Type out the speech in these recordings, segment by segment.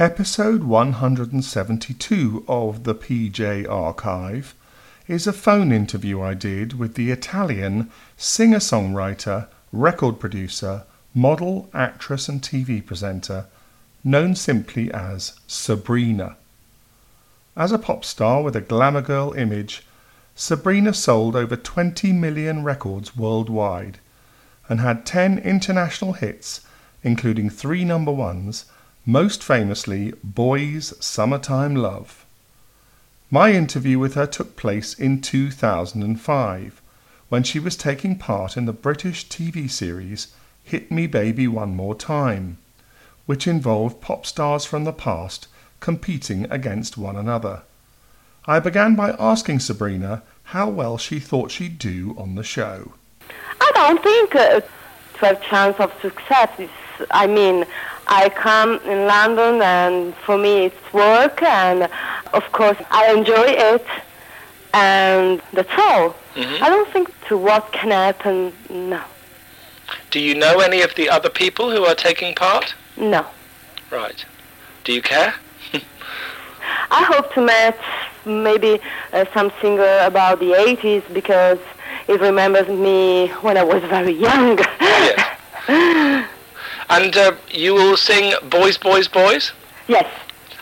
Episode 172 of the PJ Archive is a phone interview I did with the Italian singer songwriter, record producer, model, actress, and TV presenter, known simply as Sabrina. As a pop star with a glamour girl image, Sabrina sold over 20 million records worldwide and had 10 international hits, including three number ones, most famously Boy's Summertime Love. My interview with her took place in 2005 when she was taking part in the British TV series Hit Me Baby One More Time, which involved pop stars from the past competing against one another. I began by asking Sabrina how well she thought she'd do on the show. I don't think uh, to have chance of success is, I mean, I come in London and for me it's work and of course I enjoy it and that's all. Mhm. I don't think to what can happen, no, Do you know any of the other people who are taking part? no. Right. Do you care? I hope to meet maybe uh, some singer about the 80s because it remembers me when I was very young. Yes. And uh, you will sing Boys, Boys, Boys? yes.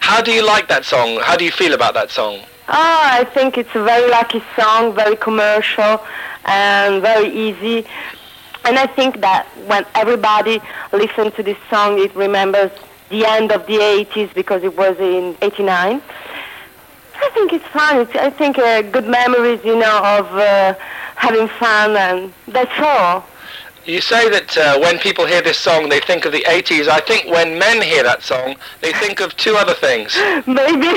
How do you like that song? How do you feel about that song? Oh, I think it's a very lucky song, very commercial and very easy. And I think that when everybody listens to this song, it remembers the end of the 80s because it was in 89. I think it's fun. It's, I think uh, good memories, you know, of uh, having fun, and that's all. You say that uh, when people hear this song, they think of the 80s. I think when men hear that song, they think of two other things. Maybe.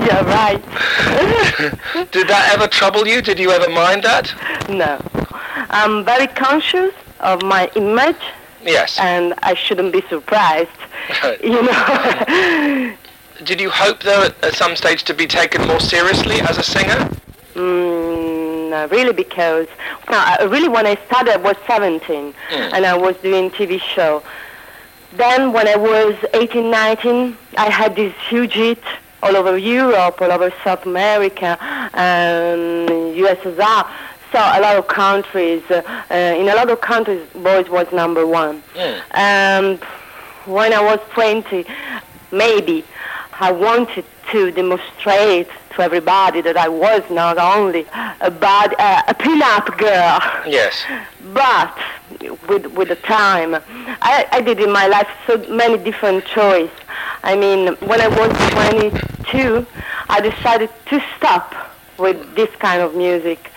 You're right. Did that ever trouble you? Did you ever mind that? no. I'm very conscious of my image, Yes. and I shouldn't be surprised. You know. Did you hope, though, at, at some stage to be taken more seriously as a singer? mm, no, really, because I, really when I started, I was 17, and I was doing TV show. Then when I was 18, 19, I had this huge hit all over Europe, all over South America, and USSR. So a lot of countries, uh, uh, in a lot of countries, Boys was number one. Mm. And when I was 20, maybe I wanted to demonstrate to everybody that I was not only a bad, uh, a pin-up girl, Yes. but with with the time, I, I did in my life so many different choices. I mean, when I was 22, I decided to stop with this kind of music.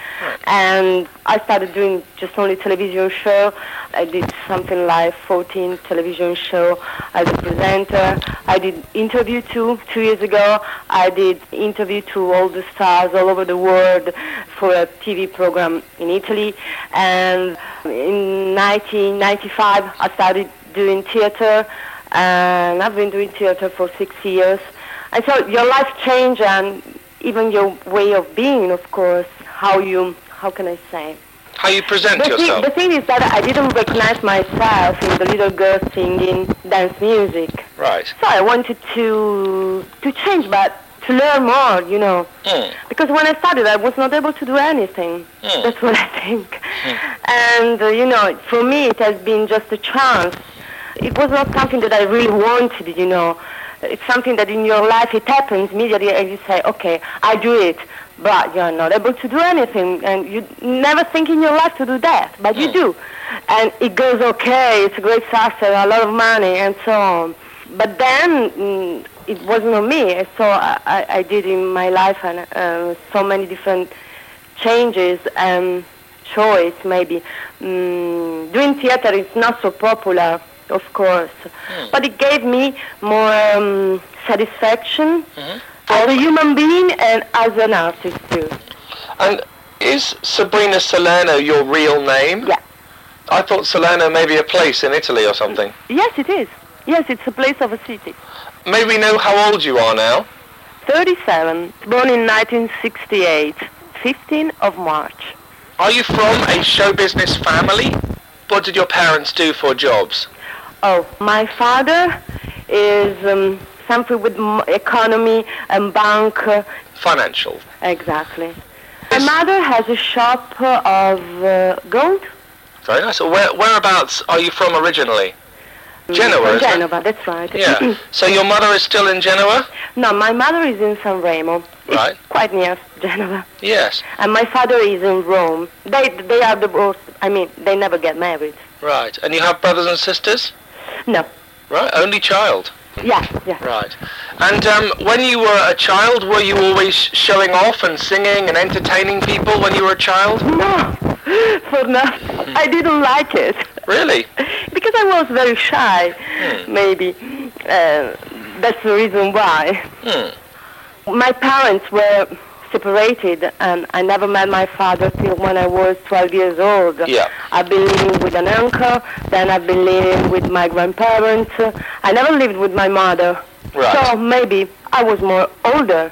And I started doing just only television show. I did something like 14 television show as a presenter. I did interview too, two years ago. I did interview to all the stars all over the world for a TV program in Italy. And in 1995, I started doing theater. And I've been doing theater for six years. And so your life changed and even your way of being, of course, how you, how can I say? How you present The thing, yourself? the thing is that I didn't recognize myself in the little girl singing dance music. Right. So I wanted to to change, but to learn more, you know. Mm. Because when I started, I was not able to do anything. Mm. That's what I think. And uh, you know, for me, it has been just a chance. It was not something that I really wanted, you know. It's something that in your life it happens immediately, and you say, "Okay, I do it," but you're not able to do anything, and you never think in your life to do that, but you Mm. do, and it goes okay. It's a great success, a lot of money, and so on. But then mm, it wasn't on me, so I, I, I did in my life and uh, so many different changes and choice maybe. Mm, doing theater is not so popular, of course, but it gave me more um, satisfaction as a human being and as an artist too. And is Sabrina Salerno your real name? Yeah. I thought Salerno may be a place in Italy or something. Yes, it is. Yes, it's a place of a city. May we know how old you are now? 37, born in 1968, 15 of March. Are you from a show business family? What did your parents do for jobs? Oh, my father, is um, something with m- economy and bank. uh, Financial. exactly. My mother has a shop uh, of uh, gold. Very nice. So Where, whereabouts are you from originally? Mm, Genoa, From isn't it? Genova, that's right. Yeah. so your mother is still in Genoa? no, my mother is in San Remo. It's Right. quite near Genoa. Yes. And my father is in Rome. They they are divorced. I mean, they never get married. Right. And you have brothers and sisters? No. Right. Only child. Yeah, yeah. Right. And um, when you were a child, were you always showing off and singing and entertaining people when you were a child? No, for now, I didn't like it Really? because I was very shy. Maybe uh, that's the reason why. Hmm. My parents were separated, and I never met my father till when I was 12 years old. Yeah. I've been living with an uncle, then I've been living with my grandparents. I never lived with my mother. Right. So maybe I was more older,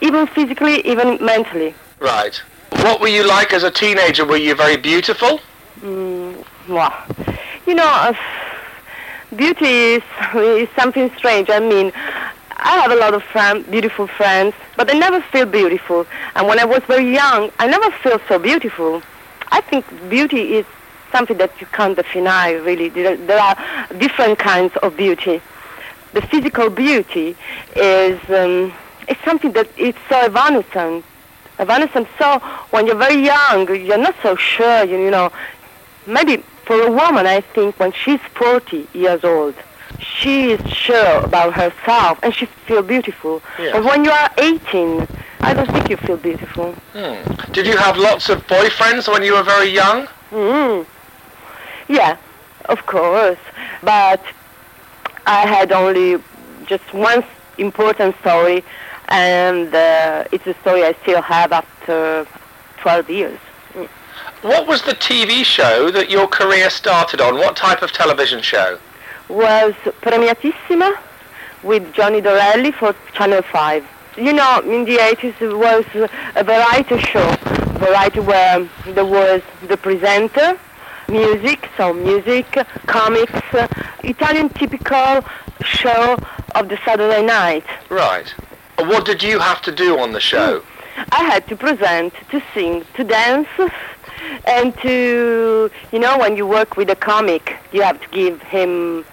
even physically, even mentally. Right. What were you like as a teenager? Were you very beautiful? well You know, uh, beauty is, is something strange. I mean, I have a lot of friends, beautiful friends, but they never feel beautiful. And when I was very young, I never felt so beautiful. I think beauty is something that you can't define, really. There, are different kinds of beauty. The physical beauty is, um, is something that is so evanescent. Evanescent. So when you're very young, you're not so sure, you, you know, maybe for a woman, I think when she's 40 years old, she is sure about herself and she feels beautiful. But when you are 18, I don't think you feel beautiful. Hmm. Did you have lots of boyfriends when you were very young? Mm. Yeah, of course. But I had only just one important story, and uh, it's a story I still have after 12 years. What was the TV show that your career started on? What type of television show? Was Premiatissima with Johnny Dorelli for Channel 5. You know, in the 80s it was a variety show, variety where there was the presenter, music, so music, comics, Italian typical show of the Saturday night. Right. What did you have to do on the show? I had to present, to sing, to dance, and to, you know, when you work with a comic, you have to give him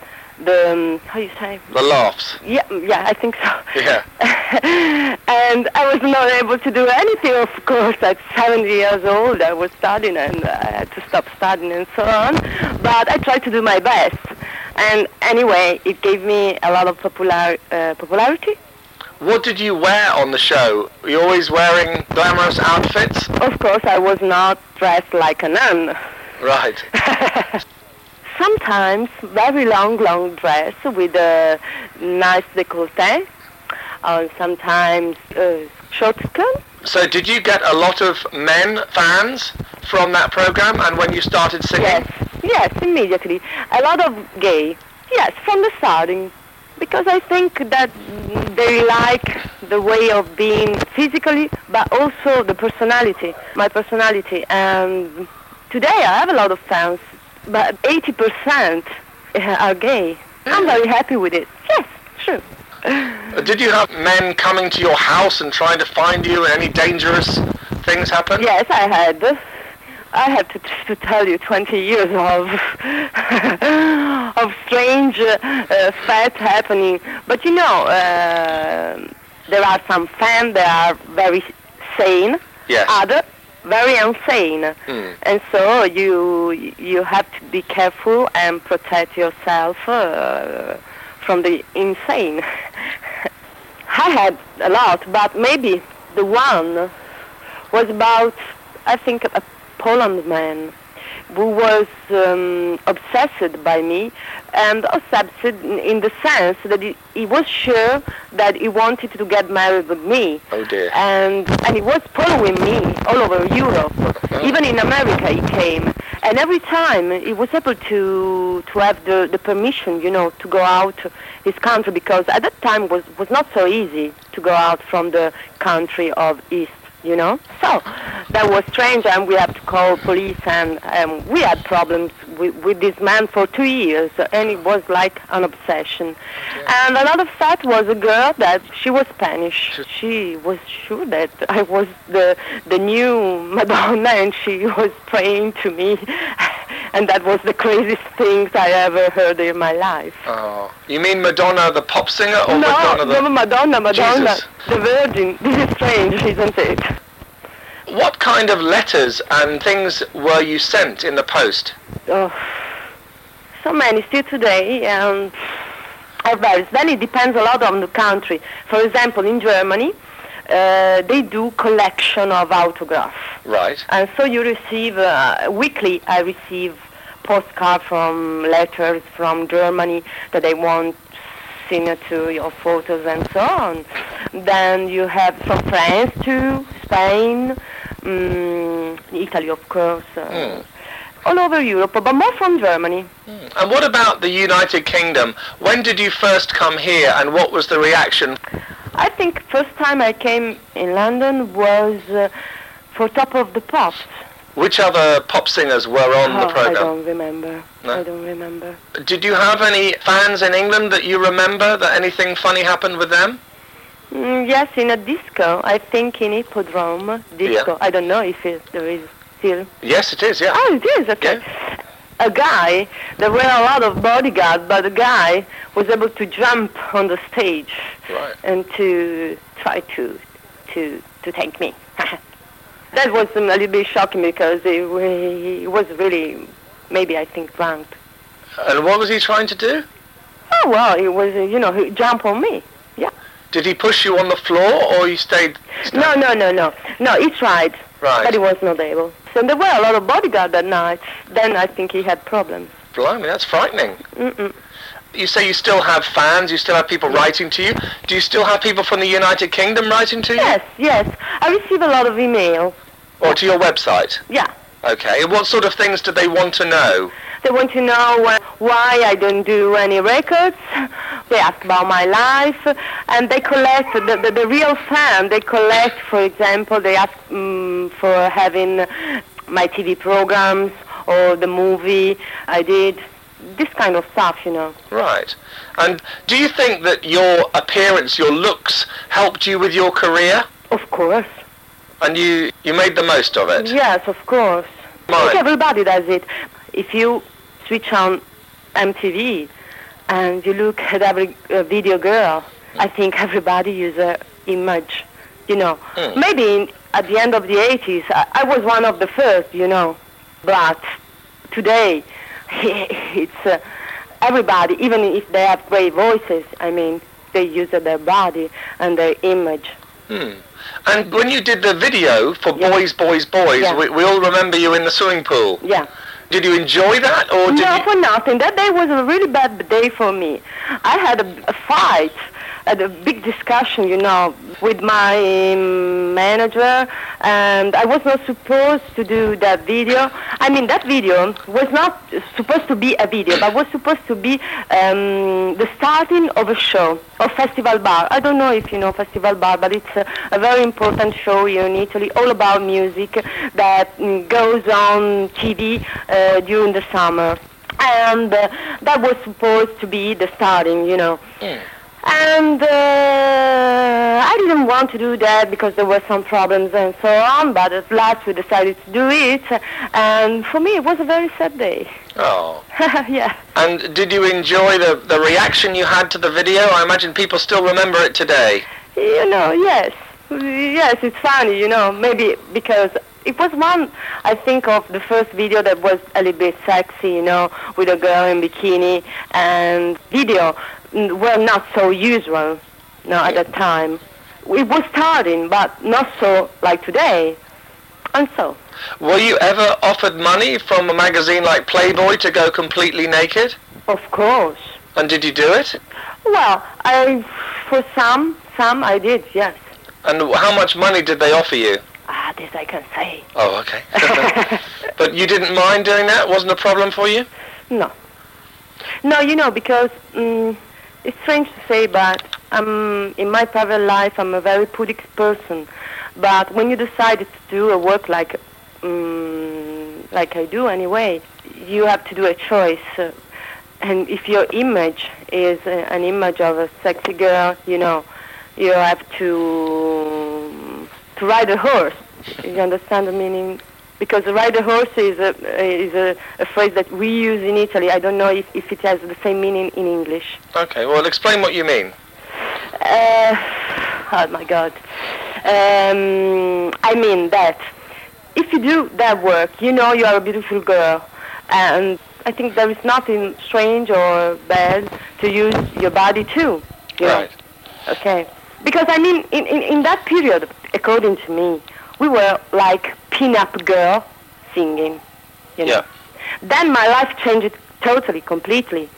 the, um, how you say, The laughs. yeah, yeah, I think so. Yeah. and I was not able to do anything, of course. At 70 years old, I was studying and I had to stop studying and so on. But I tried to do my best. And anyway, it gave me a lot of popular, uh, popularity. What did you wear on the show? Were you always wearing glamorous outfits? Of course, I was not dressed like a nun. Right. Sometimes very long, long dress with a nice décolleté. Or sometimes uh, short skirt. So did you get a lot of men fans from that program and when you started singing? Yes, yes, immediately. A lot of gay. Yes, from the starting. Because I think that they like the way of being physically, but also the personality, my personality. And today I have a lot of fans, but 80% are gay. I'm very happy with it. Yes, true. Uh, Did you have men coming to your house and trying to find you and any dangerous things happen? Yes, I had. I had to, to tell you 20 years of of strange uh, uh, facts happening. But you know, uh, there are some fans that are very sane, Yes. other very insane, Hmm. and so you you have to be careful and protect yourself uh, from the insane. I had a lot, but maybe the one was about, I think, a Poland man who was um, obsessed by me and obsessed in, the sense that he, he was sure that he wanted to get married with me. Oh dear. And, and he was following me all over Europe. Even in America he came. And every time he was able to, to have the, the permission, you know, to go out his country because at that time was, was not so easy to go out from the country of East you know. So that was strange, and we had to call police, and um, we had problems with, with this man for two years, and it was like an obsession. And another fact was a girl that she was Spanish. She was sure that I was the the new Madonna, and she was praying to me. And that was the craziest things I ever heard in my life. Oh, you mean Madonna the pop singer or no, Madonna the... no, Madonna, Madonna, Jesus. the Virgin. This is strange, isn't it? What kind of letters and things were you sent in the post? Oh, so many still today, and it varies. Then it depends a lot on the country. For example, in Germany, uh, they do collection of autographs, Right. and so you receive uh, weekly. I receive postcard from letters from Germany that they want signature your photos and so on. Then you have from France to Spain, mm, Italy of course. Hmm. all over Europe, but more from Germany. And what about the United Kingdom? When did you first come here and what was the reaction? I think first time I came in London was uh, for Top of the Pops. Which other pop singers were on oh, the program? I don't remember. No? I don't remember. Did you have any fans in England that you remember that anything funny happened with them? Mm, yes, in a disco. I think in Hippodrome disco. I don't know if it, there is still. Yes, it is, yeah. Oh, it is. Okay. A guy. There were a lot of bodyguards, but the guy was able to jump on the stage Right. and to try to to to thank me. that was um, a little bit shocking because he, he was really maybe I think drunk. And what was he trying to do? Oh well, he was uh, you know he jumped on me. Did he push you on the floor or you stayed... No, no, no, no, no. He tried, Right. but he was not able. So there were a lot of bodyguards that night. Then I think he had problems. Blimey, that's frightening. Mm-mm. You say you still have fans, you still have people writing to you. Do you still have people from the United Kingdom writing to you? Yes, yes. I receive a lot of emails. Or to your website? Yeah. Okay. What sort of things do they want to know? They want to know uh, why I don't do any records. They ask about my life, and they collect the, the, the real fan. They collect, for example, they ask um, for having my TV programs or the movie I did. This kind of stuff, you know. Right. And do you think that your appearance, your looks, helped you with your career? Of course. And you, you made the most of it? Yes, of course. Mine. Like everybody does it. If you switch on MTV and you look at every uh, video girl, I think everybody uses her image. You know, Mm. maybe in, at the end of the 80s, I, I was one of the first. You know, but today it's uh, everybody. Even if they have great voices, I mean, they use their body and their image. Hmm. And when you did the video for Yeah. Boys, Boys, Boys, Yeah. we, we all remember you in the swimming pool. Yeah. Did you enjoy that, or did No, you? for nothing. That day was a really bad day for me. I had a, a fight, had a big discussion, you know, with my um, manager, and I was not supposed to do that video. I mean, that video was not supposed to be a video, but was supposed to be um, the starting of a show, of Festival Bar. I don't know if you know Festival Bar, but it's a, a very important show here in Italy, all about music that mm, goes on TV uh, during the summer. And uh, that was supposed to be the starting, you know. Mm. And uh, I didn't want to do that because there were some problems and so on, but at last we decided to do it. And for me, it was a very sad day. Oh. yeah. And did you enjoy the, the reaction you had to the video? I imagine people still remember it today. You know, yes. Yes, it's funny, you know, maybe because it was one, I think, of the first video that was a little bit sexy, you know, with a girl in bikini, and video were not so usual, know, at that time. It was starting, but not so like today. And so, Were you ever offered money from a magazine like Playboy to go completely naked? of course. And did you do it? Well, I, for some, some I did, yes. And how much money did they offer you? Ah, this I can say. Oh, okay. but you didn't mind doing that? Wasn't a problem for you? No. No, you know, because mm it's strange to say, but um, in my private life, I'm a very pudic person. But when you decided to do a work like um, like I do anyway, you have to do a choice. And if your image is an image of a sexy girl, you know, you have to to ride a horse. You understand the meaning? Because ride a horse is a is a, a phrase that we use in Italy. I don't know if, if it has the same meaning in English. Okay, well, explain what you mean. Uh, oh my God. Um, I mean that if you do that work, you know you are a beautiful girl, and I think there is nothing strange or bad to use your body too. You know? Right. Okay. Because I mean, in, in, in that period, according to me, we were like pin-up girl singing. You know? Yeah. Then my life changed totally, completely.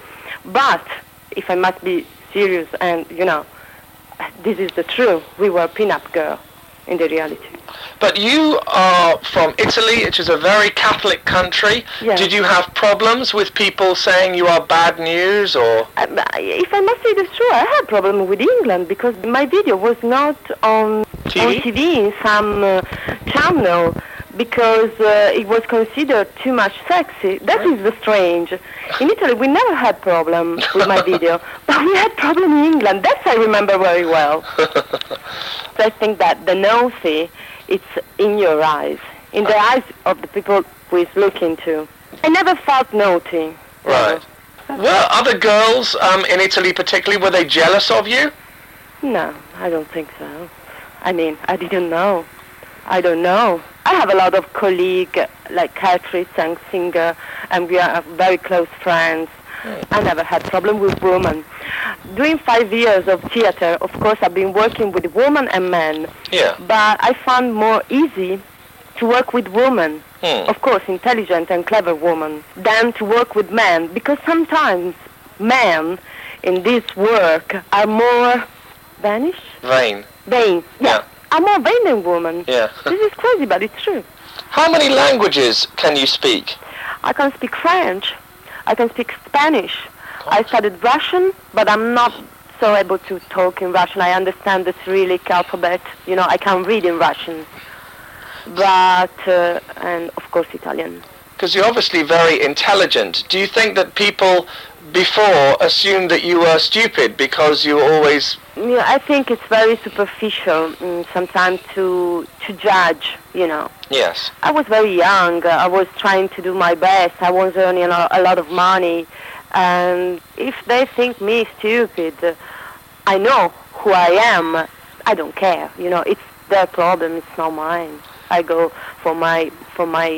But if I must be serious, and you know, this is the truth, we were pin-up girl in the reality. But you are from Italy, which is a very Catholic country. Yeah. Did you have problems with people saying you are bad news or? Um, if I must say the truth, I had problem with England because my video was not on TV? on TV in some uh, channel because uh, it was considered too much sexy. That is the strange. In Italy, we never had problem with my video, but we had problem in England. That I remember very well. So I think that the nosy, it's in your eyes, in the eyes of the people who is looking to. I never felt naughty. Right. Were other girls um, in Italy particularly, were they jealous of you? No, I don't think so. I mean, I didn't know. I don't know. I have a lot of colleagues like Catherine and Singer, and we are very close friends. I never had problem with women. During five years of theater, of course, I've been working with women and men, Yeah. but I found more easy to work with women, Hmm. of course, intelligent and clever women, than to work with men, because sometimes men in this work are more vanished. Vain. Vain. Yeah. Yeah. I'm more vain than woman. Yeah. This is crazy, but it's true. How many languages can you speak? I can speak French. I can speak Spanish. I studied Russian, but I'm not so able to talk in Russian. I understand the Cyrillic alphabet. You know, I can read in Russian. But, uh, and of course Italian. Because you're obviously very intelligent. Do you think that people before assumed that you were stupid because you were always Yeah, I think it's very superficial mm, sometimes to to judge, you know. yes I was very young. I was trying to do my best. I was earning a a lot of money. And if they think me stupid, I know who I am. I don't care. You know, it's their problem. It's not mine. I go for my for my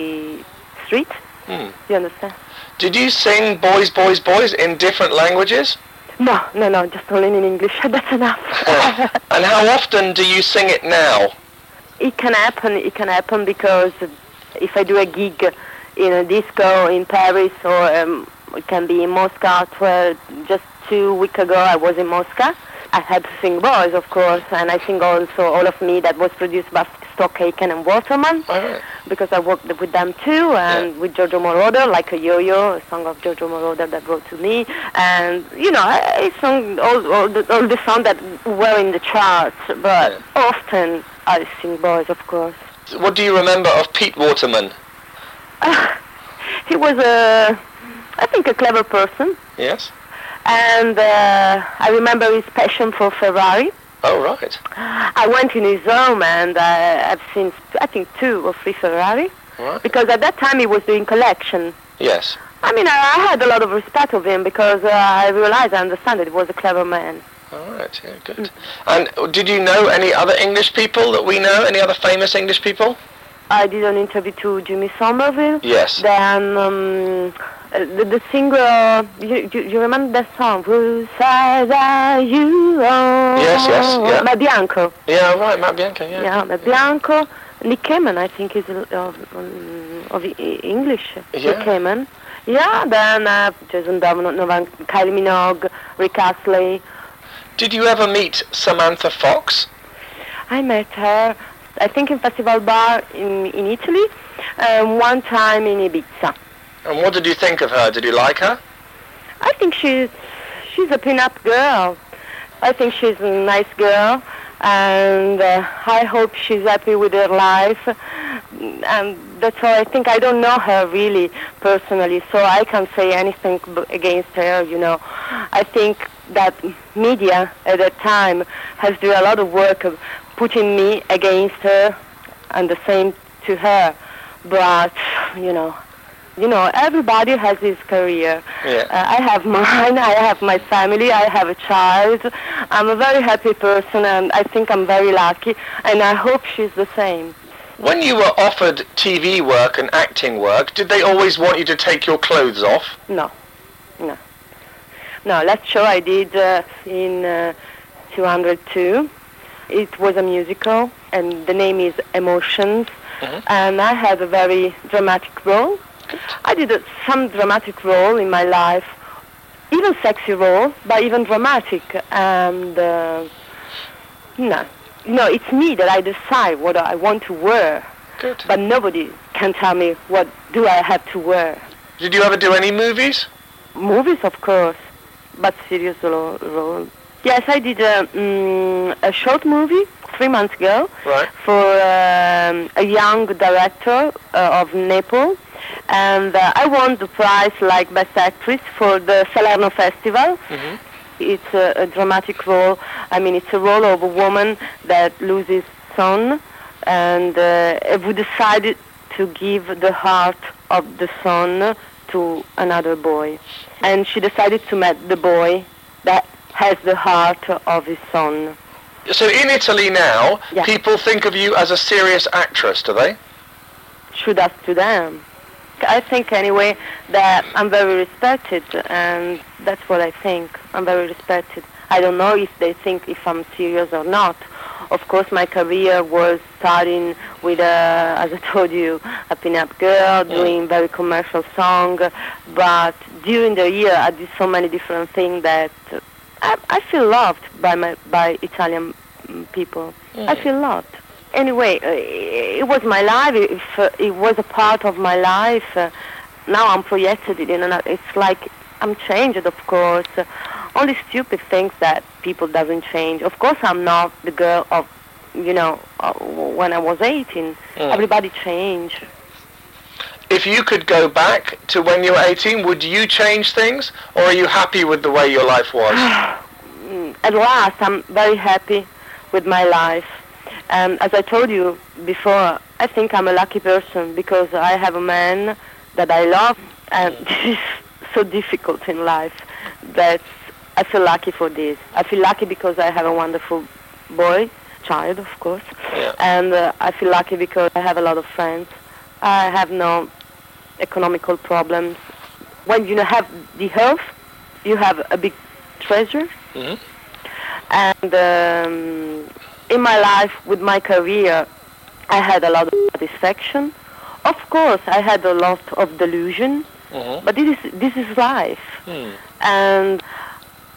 street. Hmm. You understand? Did you sing Boys, Boys, Boys in different languages? No, no, no. Just only in English. That's enough. and how often do you sing it now? it can happen. It can happen because if I do a gig in a disco in Paris or um, it can be in Moscow. Where just two weeks ago I was in Moscow. I had to sing boys, of course, and I sing also all of me that was produced by Stock Aitken and Waterman All right. Because I worked with them too, and with Giorgio Moroder, like a yo-yo, a song of Giorgio Moroder that wrote to me, and you know, I, I sung all, all, the, all the songs that were in the charts, but Yeah. often I sing boys, of course. What do you remember of Pete Waterman? He was a, I think, a clever person, Yes. and uh, I remember his passion for Ferrari. Oh, right. I went in his home and uh, I've seen, I think, two or three Ferrari, Right. because at that time he was doing collection. Yes. I mean, I, I had a lot of respect of him because uh, I realized, I understand that he was a clever man. All right. Yeah, good. And did you know any other English people that we know? Any other famous English people? I did an interview to Jimmy Somerville. Yes. Then um, the, the singer, you, you, you remember that song? Whose side are you on? Yes, yes, yeah. Ma Bianco. Yeah, right. Matt Bianco. Yeah. Yeah, Ma Bianco. Nick Kamen, I think, is uh, of, um, of English. Yeah. Nick Kamen. Yeah, then uh, Jason Donovan, Kylie Minogue, Rick Astley. Did you ever meet Samantha Fox? I met her, I think, in Festival Bar in, in Italy, um, one time in Ibiza. And what did you think of her? Did you like her? I think she's she's a pin-up girl. I think she's a nice girl. and uh, I hope she's happy with her life. And that's all. I think I don't know her really personally, so I can't say anything against her. You know, I think that media at that time has done a lot of work of putting me against her, and the same to her. But you know, you know, everybody has his career. Yeah. Uh, I have mine. I have my family. I have a child. I'm a very happy person, and I think I'm very lucky. And I hope she's the same. When you were offered TV work and acting work, did they always want you to take your clothes off? No, no, no. Last show I did uh, in uh, 202. It was a musical, and the name is Emotions. Mhm. And I had a very dramatic role. I did uh, some dramatic role in my life, even sexy role, but even dramatic. And uh, no, no, it's me that I decide what I want to wear. Good. But nobody can tell me what do I have to wear. Did you ever do any movies? Movies, of course, but serious role. role. Yes, I did a, mm, a short movie three months ago Right. for um, a young director uh, of Naples, and uh, I won the prize like best actress for the Salerno Festival. Mhm. It's a, a dramatic role. I mean, it's a role of a woman that loses son, and uh, we decided to give the heart of the son to another boy, and she decided to meet the boy that has the heart of his son. So in Italy now, Yeah. people think of you as a serious actress, do they? should ask to them. I think anyway that I'm very respected, and that's what I think. I'm very respected. I don't know if they think if I'm serious or not. Of course, my career was starting with, a, as I told you, a pin-up girl doing very commercial song. But during the year, I did so many different things that uh, I, I feel loved by my by Italian mm, people. I feel loved anyway, uh, it was my life. If uh, it was a part of my life, uh, now I'm projected in another. It's like I'm changed, of course. Uh, only stupid things that people doesn't change. Of course, I'm not the girl of, you know, uh, when I was 18. Everybody changed. If you could go back to when you were 18, would you change things, or are you happy with the way your life was? Mm, At last, I'm very happy with my life. And as I told you before, I think I'm a lucky person because I have a man that I love, and this is so difficult in life that I feel lucky for this. I feel lucky because I have a wonderful boy, child, of course, Yeah. and uh, I feel lucky because I have a lot of friends. I have no economical problems. When you have the health, you have a big treasure. Mhm. And um, in my life, with my career, I had a lot of satisfaction. Of course, I had a lot of delusion, Mhm. but this is this is life, Hmm. and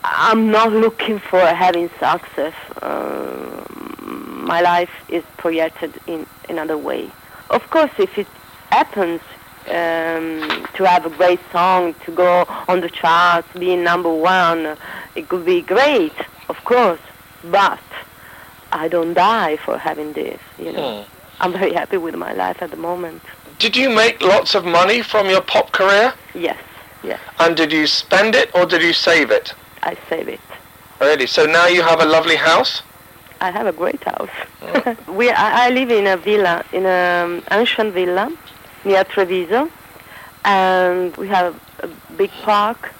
I'm not looking for having success. Um, my life is projected in another way. Of course, if it happens um, to have a great song, to go on the charts, being number one, it could be great, of course. But I don't die for having this. You know, Hmm. I'm very happy with my life at the moment. Did you make lots of money from your pop career? Yes, yes, And did you spend it, or did you save it? I save it. Really? So now you have a lovely house? I have a great house. we, I, I live in a villa, in an ancient villa near Treviso, and we have a big park.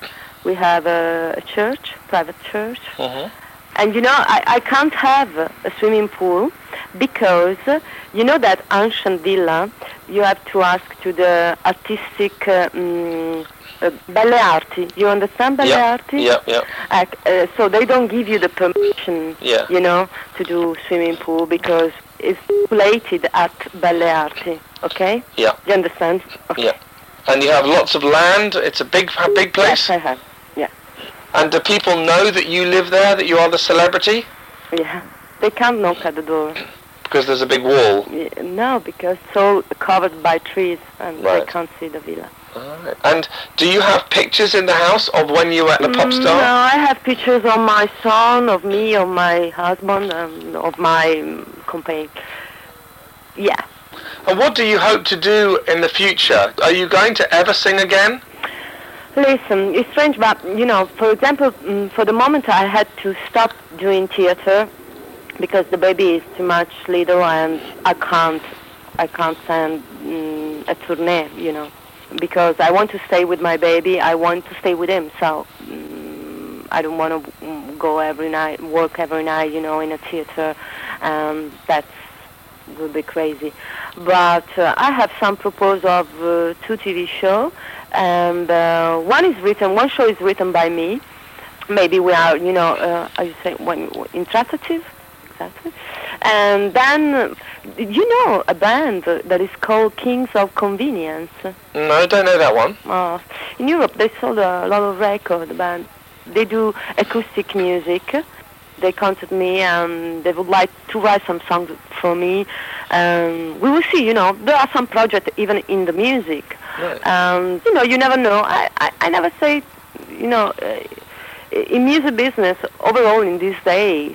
We have a, a church, private church, Mhm. And you know I, I can't have a swimming pool because you know that ancient villa. You have to ask to the artistic uh, mm, uh, belle arti. You understand belle Yeah, arti? yeah, yeah. Uh, so they don't give you the permission, Yeah. you know, to do swimming pool because it's stipulated at Belle Arti, okay? Yeah. You understand? Okay. Yeah. And you have lots of land. It's a big, big place. Yes, I have. And do people know that you live there, that you are the celebrity? yeah. They can't knock at the door. Because there's a big wall. Yeah, No, because it's all covered by trees and Right. they can't see the villa. Alright. And do you have pictures in the house of when you were at the pop Mm, star? No, I have pictures of my son, of me, of my husband, and of my um, companion. Yeah. And what do you hope to do in the future? Are you going to ever sing again? Listen, it's strange, but you know, for example, mm, for the moment I had to stop doing theater because the baby is too much little and I can't, I can't send mm, a tournée, you know, because I want to stay with my baby. I want to stay with him, so mm, I don't want to go every night, work every night, you know, in a theater. Um, that's would be crazy. But uh, I have some proposal of uh, two TV shows, and uh, one is written, one show is written by me. Maybe we are, you know, uh, how you say, when intransitive, exactly. And then, you know, a band that is called Kings of Convenience. No, I don't know that one. Uh, in Europe, they sold a lot of record band. They do acoustic music. They contacted me and they would like to write some songs for me. Um, we will see. You know, there are some projects even in the music. Right. Um, you know, you never know. I, I, I never say, you know, uh, in music business overall in these days,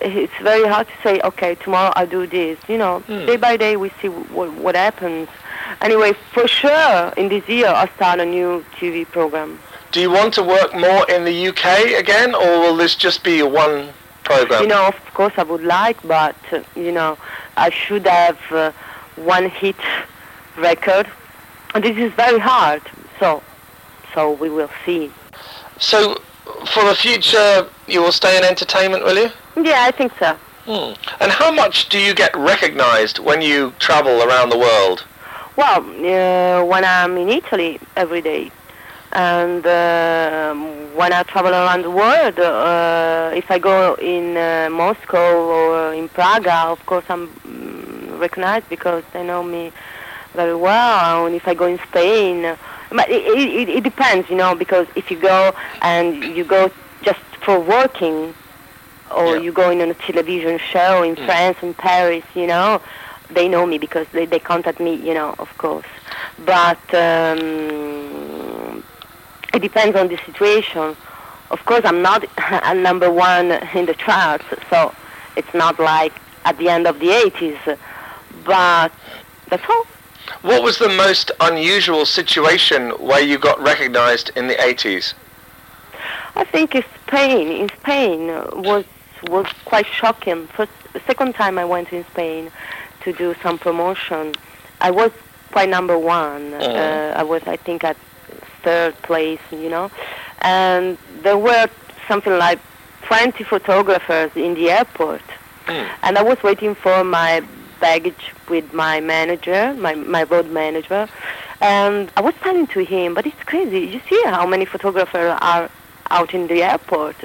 it's very hard to say, okay, tomorrow I'll do this. You know, Hmm. day by day we see what, what happens. Anyway, for sure, in this year I'll start a new TV program. Do you want to work more in the UK again, or will this just be one program? You know, of course I would like, but uh, you know, I should have uh, one hit record, and this is very hard. So, so we will see. So, for the future, you will stay in entertainment, will you? Yeah, I think so. Hmm. And how much do you get recognised when you travel around the world? Well, uh, when I'm in Italy every day, and um when I travel around the world, uh, if I go in uh, Moscow or in Praga, of course I'm mm, recognized because they know me very well. And if I go in Spain, but it, it, it depends, you know, because if you go and you go just for working, or Yeah. you go in on a television show in Mm. France and Paris, you know, they know me because they, they contact me, you know, of course. But um, it depends on the situation. Of course, I'm not a number one in the charts, so it's not like at the end of the 80s. But that's all. What was the most unusual situation where you got recognised in the 80s? I think in Spain, in Spain was was quite shocking. First, second time I went in Spain to do some promotion, I was quite number one. Mhm. Uh, I was, I think, at third place, you know, and there were something like 20 photographers in the airport, Mm. and I was waiting for my baggage with my manager, my my road manager, and I was telling to him, but it's crazy. You see how many photographers are out in the airport.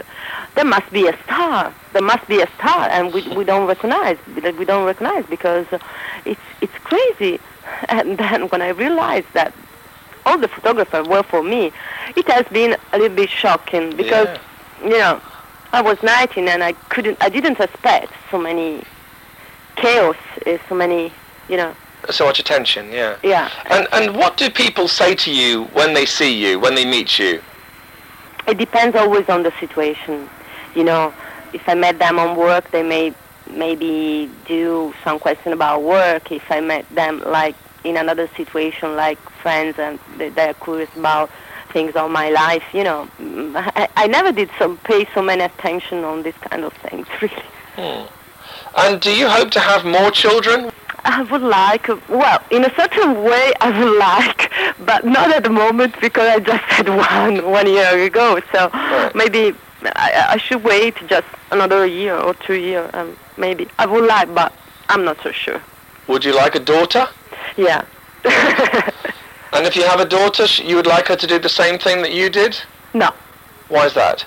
There must be a star. There must be a star, and we we don't recognize. We don't recognize because it's it's crazy. And then when I realized that all the photographers were for me, it has been a little bit shocking because you know I was 19 and I couldn't, I didn't expect so many chaos, uh, so many, you know, So much attention, yeah. yeah. And and what do people say to you when they see you, when they meet you? It depends always on the situation. You know, if I met them on work, they may maybe do some question about work. If I met them like in another situation, like friends, and they, they're curious about things on my life, you know, mm, I, I never did some pay so many attention on this kind of things, really. Hmm. And do you hope to have more children? I would like, well, in a certain way, I would like, but not at the moment because I just had one one year ago. So Right. maybe I, I should wait just another year or two years. Um, maybe I would like, but I'm not so sure. Would you like a daughter? Yeah. And if you have a daughter, you would like her to do the same thing that you did? no. Why is that?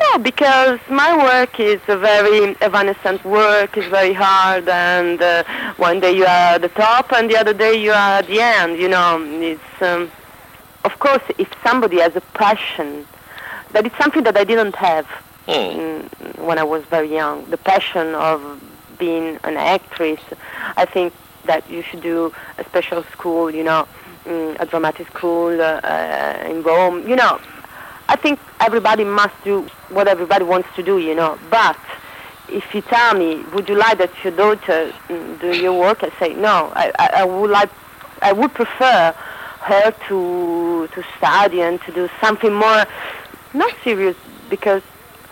No, because my work is a very evanescent work. It's very hard, and uh, one day you are at the top, and the other day you are at the end. You know, it's um, of course if somebody has a passion, that is something that I didn't have mm, when I was very young. The passion of being an actress. I think that you should do a special school. You know, mm, a dramatic school uh, uh, in Rome. You know, I think everybody must do what everybody wants to do. You know, but if you tell me, would you like that your daughter mm, do your work? I say no. I, I, I would like, I would prefer her to to study and to do something more, not serious because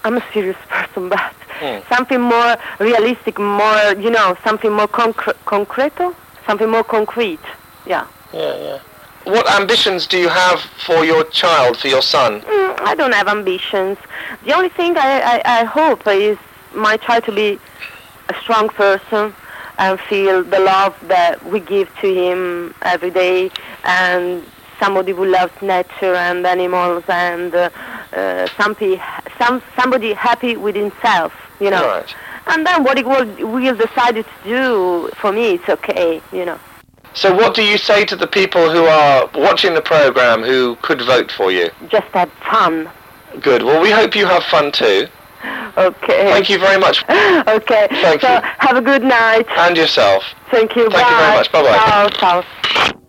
I'm a serious person, but Mm. something more realistic, more you know, something more concre- concreto, something more concrete. Yeah. Yeah, yeah. What ambitions do you have for your child, for your son? Mm, I don't have ambitions. The only thing I, I, I hope is my child to be a strong person and feel the love that we give to him every day and somebody who loves nature and animals and uh, uh, somebody, some, somebody happy with himself, you know. Right. And then what he will, will decide to do, for me, it's okay, you know. So what do you say to the people who are watching the program who could vote for you? Just have fun. Good. Well, we hope you have fun too. Okay. Thank you very much. Okay. Thank so you. have a good night. And yourself. Thank you. Thank you very Bye. much. Bye-bye. Ciao, ciao.